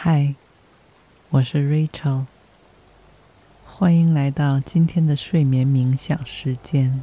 嗨，我是 Rachel，欢迎来到今天的睡眠冥想时间。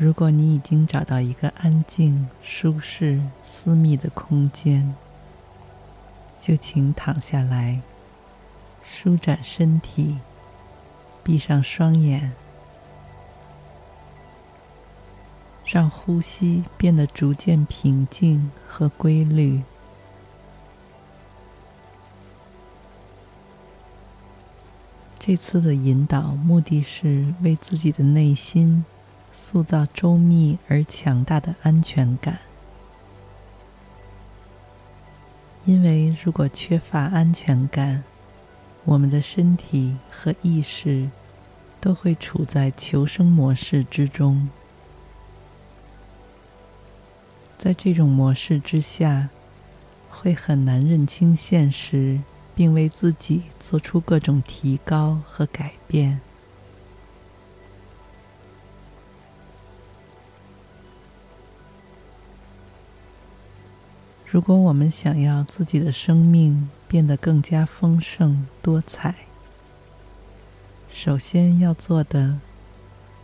如果你已经找到一个安静、舒适、私密的空间，就请躺下来，舒展身体，闭上双眼，让呼吸变得逐渐平静和规律。这次的引导目的是为自己的内心。塑造周密而强大的安全感，因为如果缺乏安全感，我们的身体和意识都会处在求生模式之中。在这种模式之下，会很难认清现实，并为自己做出各种提高和改变。如果我们想要自己的生命变得更加丰盛多彩，首先要做的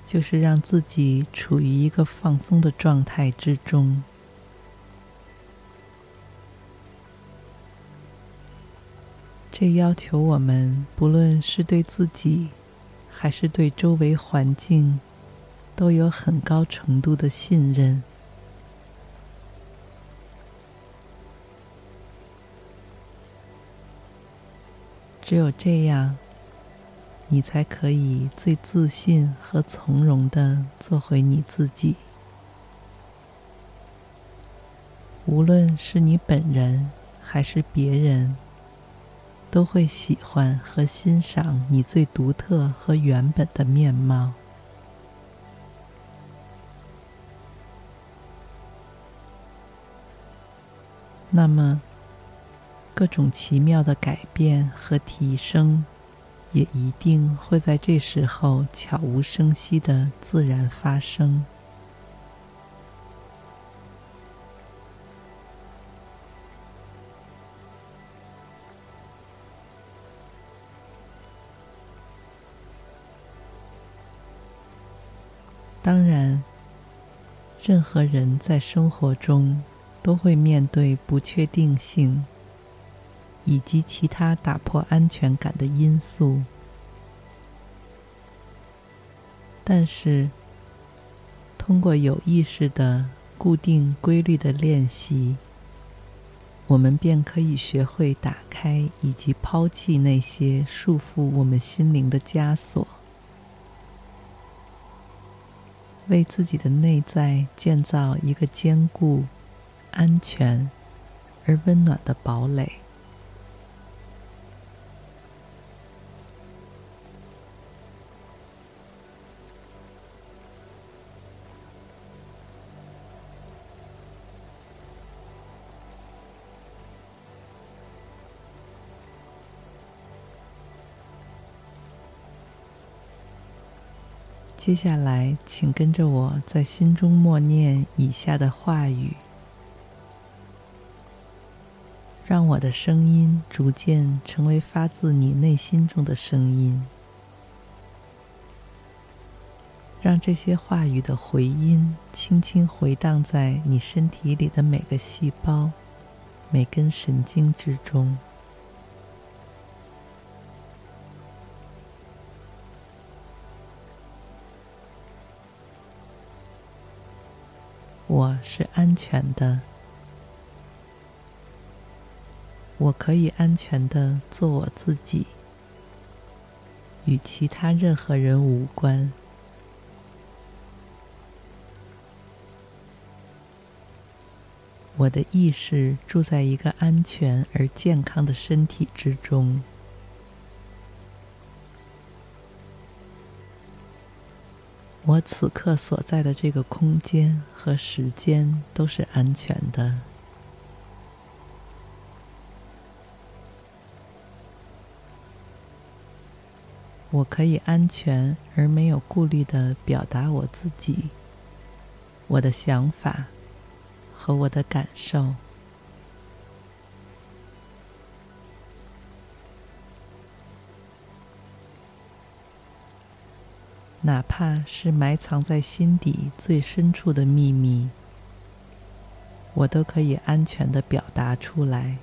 就是让自己处于一个放松的状态之中。这要求我们不论是对自己还是对周围环境，都有很高程度的信任。只有这样，你才可以最自信和从容地做回你自己。无论是你本人还是别人，都会喜欢和欣赏你最独特和原本的面貌。那么，各种奇妙的改变和提升，也一定会在这时候悄无声息的自然发生。当然，任何人在生活中都会面对不确定性。以及其他打破安全感的因素，但是通过有意识的固定规律的练习，我们便可以学会打开以及抛弃那些束缚我们心灵的枷锁，为自己的内在建造一个坚固、安全而温暖的堡垒。接下来，请跟着我在心中默念以下的话语，让我的声音逐渐成为发自你内心中的声音，让这些话语的回音轻轻回荡在你身体里的每个细胞、每根神经之中。我是安全的，我可以安全的做我自己，与其他任何人无关。我的意识住在一个安全而健康的身体之中。我此刻所在的这个空间和时间都是安全的。我可以安全而没有顾虑的表达我自己、我的想法和我的感受。哪怕是埋藏在心底最深处的秘密，我都可以安全地表达出来。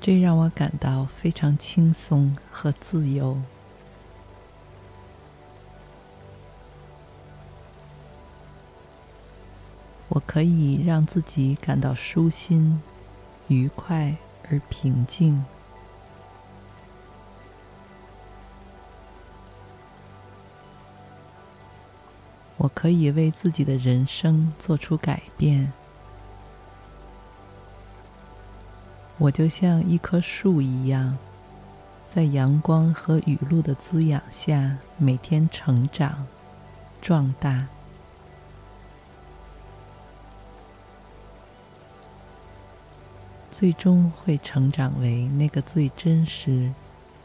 这让我感到非常轻松和自由。我可以让自己感到舒心、愉快。而平静。我可以为自己的人生做出改变。我就像一棵树一样，在阳光和雨露的滋养下，每天成长、壮大。最终会成长为那个最真实、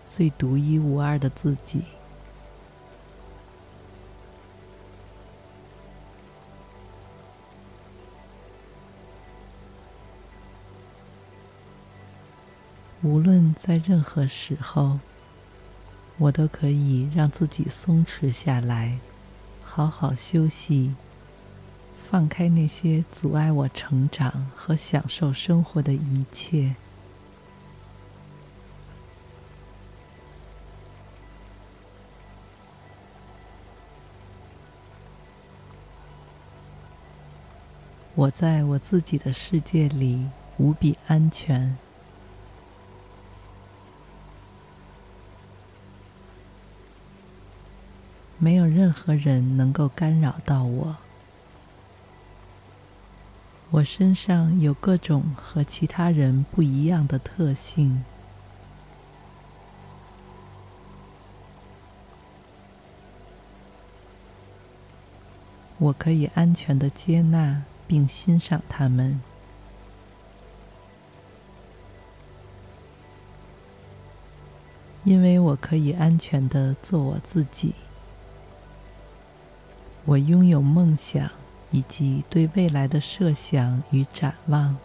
最独一无二的自己。无论在任何时候，我都可以让自己松弛下来，好好休息。放开那些阻碍我成长和享受生活的一切。我在我自己的世界里无比安全，没有任何人能够干扰到我。我身上有各种和其他人不一样的特性。我可以安全的接纳并欣赏他们，因为我可以安全的做我自己。我拥有梦想。以及对未来的设想与展望，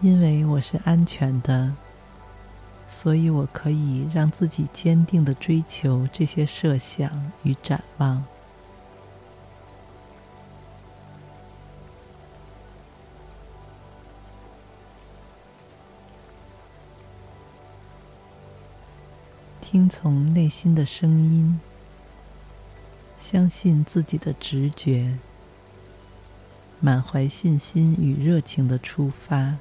因为我是安全的，所以我可以让自己坚定的追求这些设想与展望。听从内心的声音，相信自己的直觉，满怀信心与热情的出发。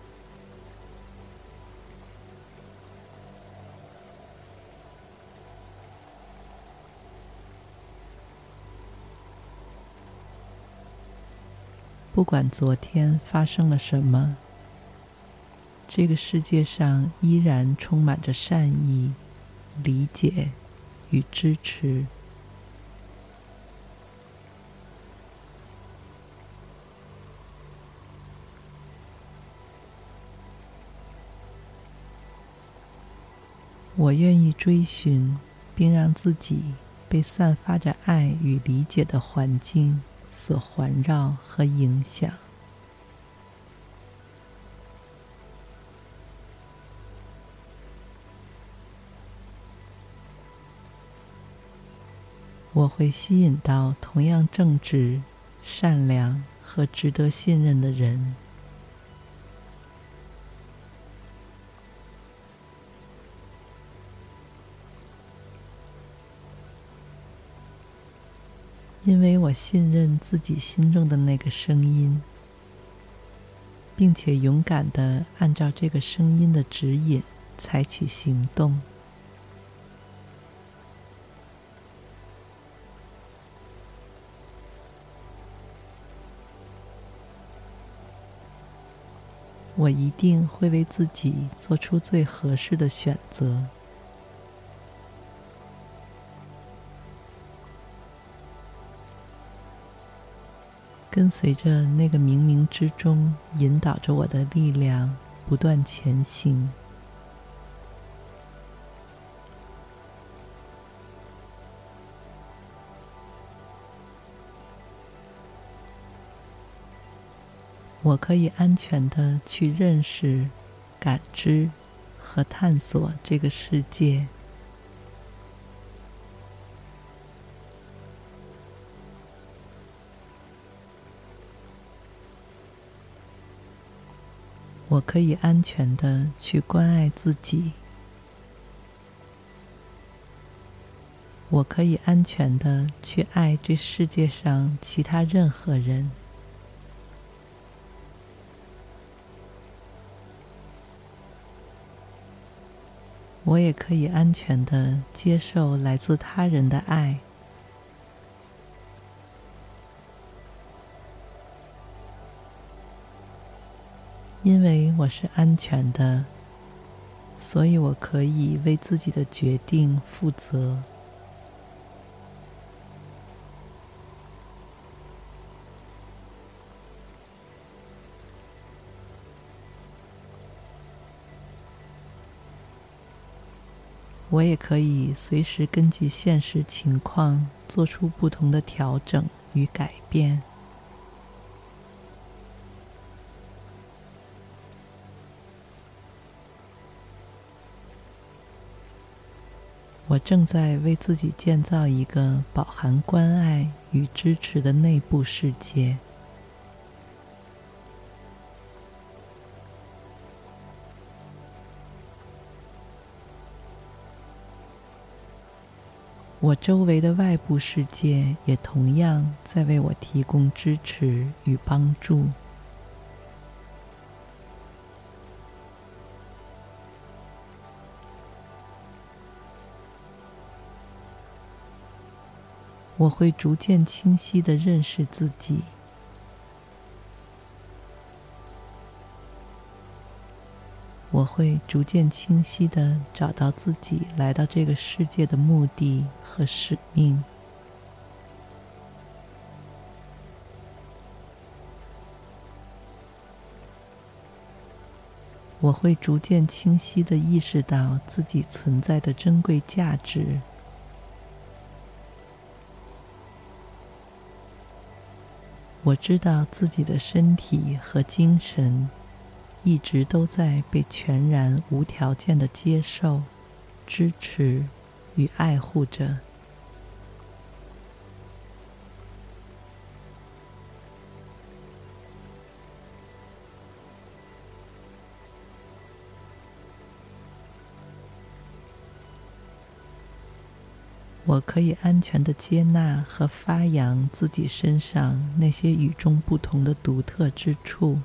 不管昨天发生了什么，这个世界上依然充满着善意。理解与支持。我愿意追寻，并让自己被散发着爱与理解的环境所环绕和影响。我会吸引到同样正直、善良和值得信任的人，因为我信任自己心中的那个声音，并且勇敢的按照这个声音的指引采取行动。我一定会为自己做出最合适的选择。跟随着那个冥冥之中引导着我的力量，不断前行。我可以安全的去认识、感知和探索这个世界。我可以安全的去关爱自己，我可以安全的去爱这世界上其他任何人，我也可以安全的接受来自他人的爱。因为我是安全的，所以我可以为自己的决定负责。我也可以随时根据现实情况做出不同的调整与改变。我正在为自己建造一个饱含关爱与支持的内部世界。我周围的外部世界也同样在为我提供支持与帮助。我会逐渐清晰的认识自己，我会逐渐清晰地找到自己来到这个世界的目的和使命。我会逐渐清晰地意识到自己存在的珍贵价值。我知道自己的身体和精神一直都在被全然无条件的接受、支持与爱护着。我可以安全的接纳和发扬自己身上那些与众不同的独特之处。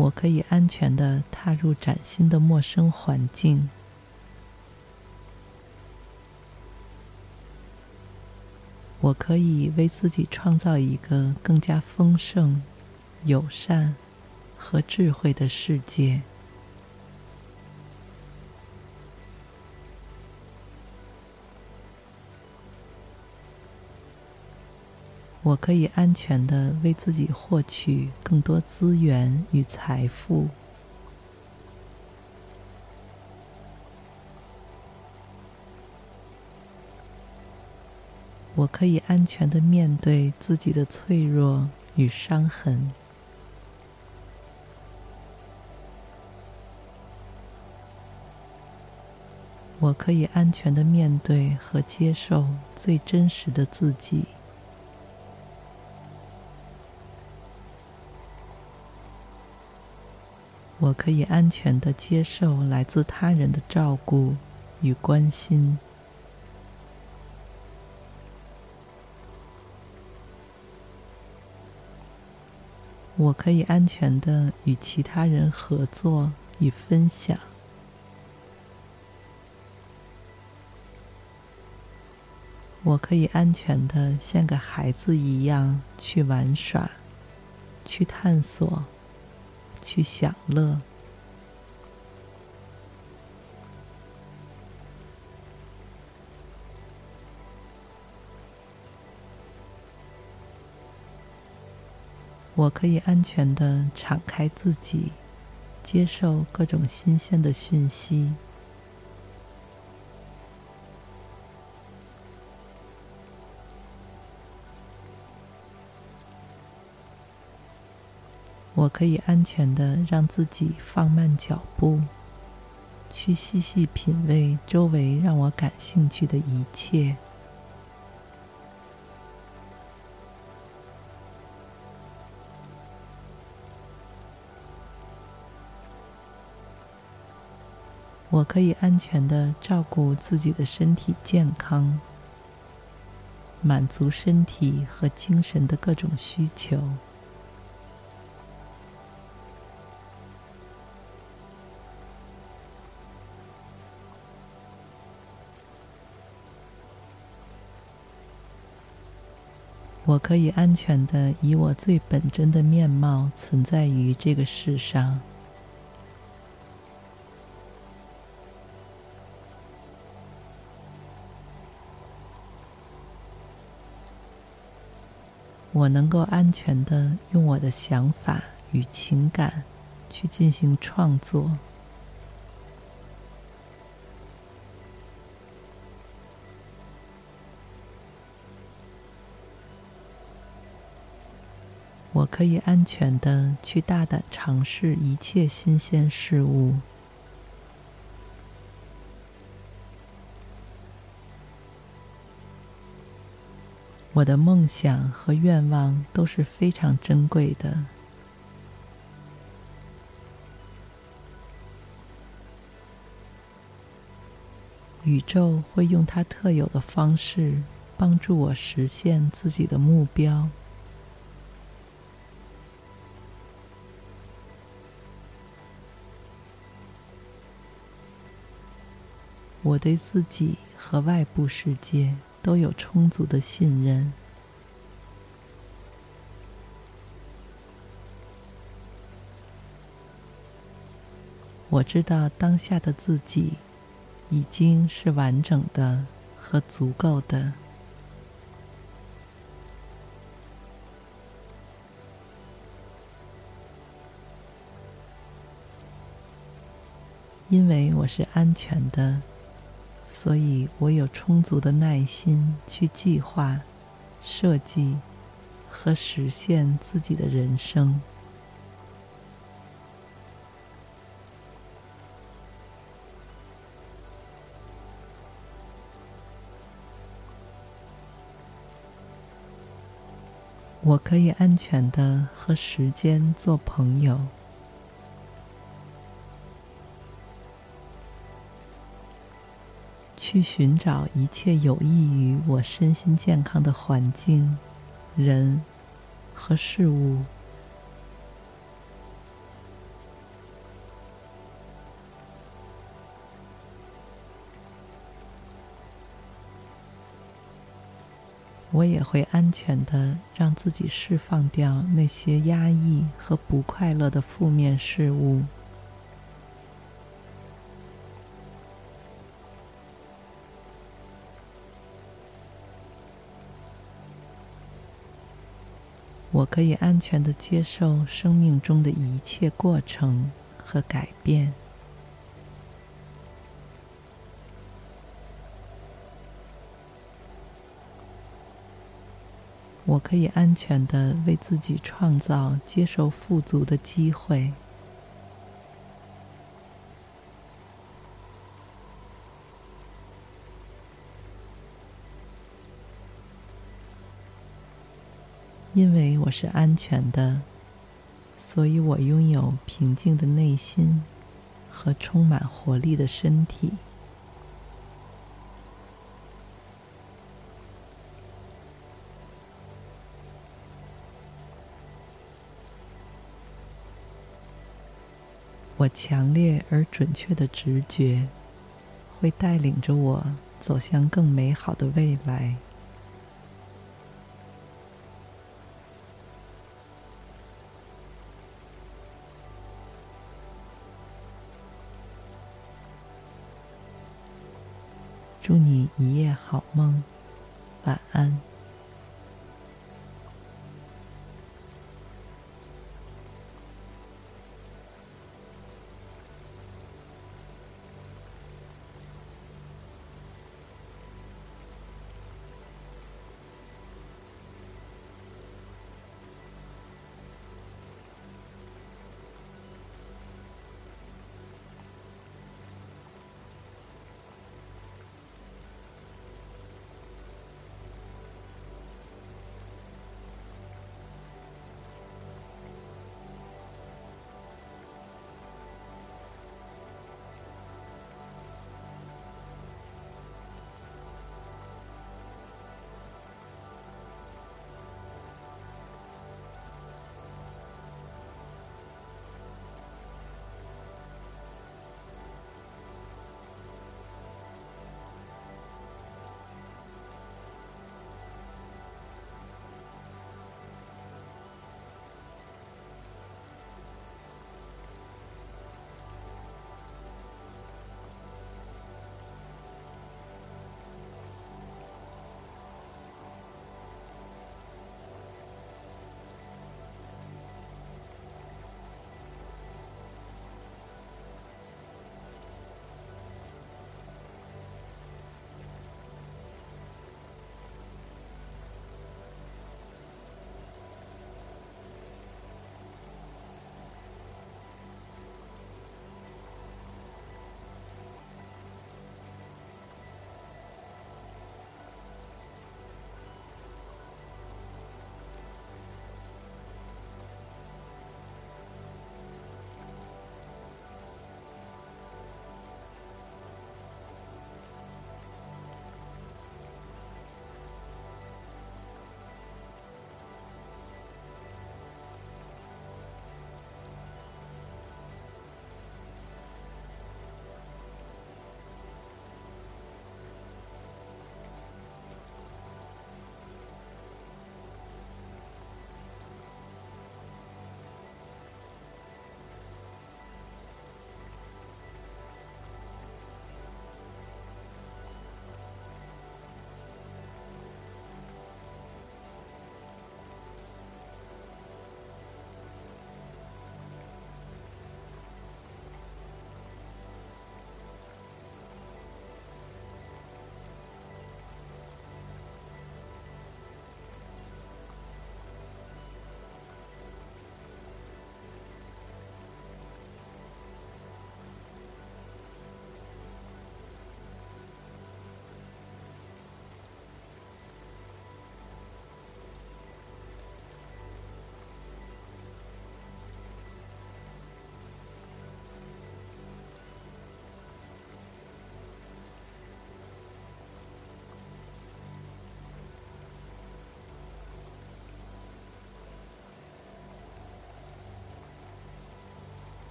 我可以安全的踏入崭新的陌生环境。我可以为自己创造一个更加丰盛。友善和智慧的世界，我可以安全的为自己获取更多资源与财富。我可以安全的面对自己的脆弱与伤痕。我可以安全的面对和接受最真实的自己。我可以安全的接受来自他人的照顾与关心。我可以安全的与其他人合作与分享。我可以安全的像个孩子一样去玩耍，去探索，去享乐。我可以安全的敞开自己，接受各种新鲜的讯息。我可以安全的让自己放慢脚步，去细细品味周围让我感兴趣的一切。我可以安全的照顾自己的身体健康，满足身体和精神的各种需求。我可以安全的以我最本真的面貌存在于这个世上。我能够安全的用我的想法与情感去进行创作。我可以安全的去大胆尝试一切新鲜事物。我的梦想和愿望都是非常珍贵的。宇宙会用它特有的方式帮助我实现自己的目标。我对自己和外部世界都有充足的信任。我知道当下的自己已经是完整的和足够的，因为我是安全的。所以我有充足的耐心去计划、设计和实现自己的人生。我可以安全的和时间做朋友。去寻找一切有益于我身心健康的环境、人和事物。我也会安全的让自己释放掉那些压抑和不快乐的负面事物。我可以安全的接受生命中的一切过程和改变。我可以安全的为自己创造接受富足的机会。因为我是安全的所以我拥有平静的内心和充满活力的身体。我强烈而准确的直觉会带领着我走向更美好的未来。祝你一夜好梦，晚安。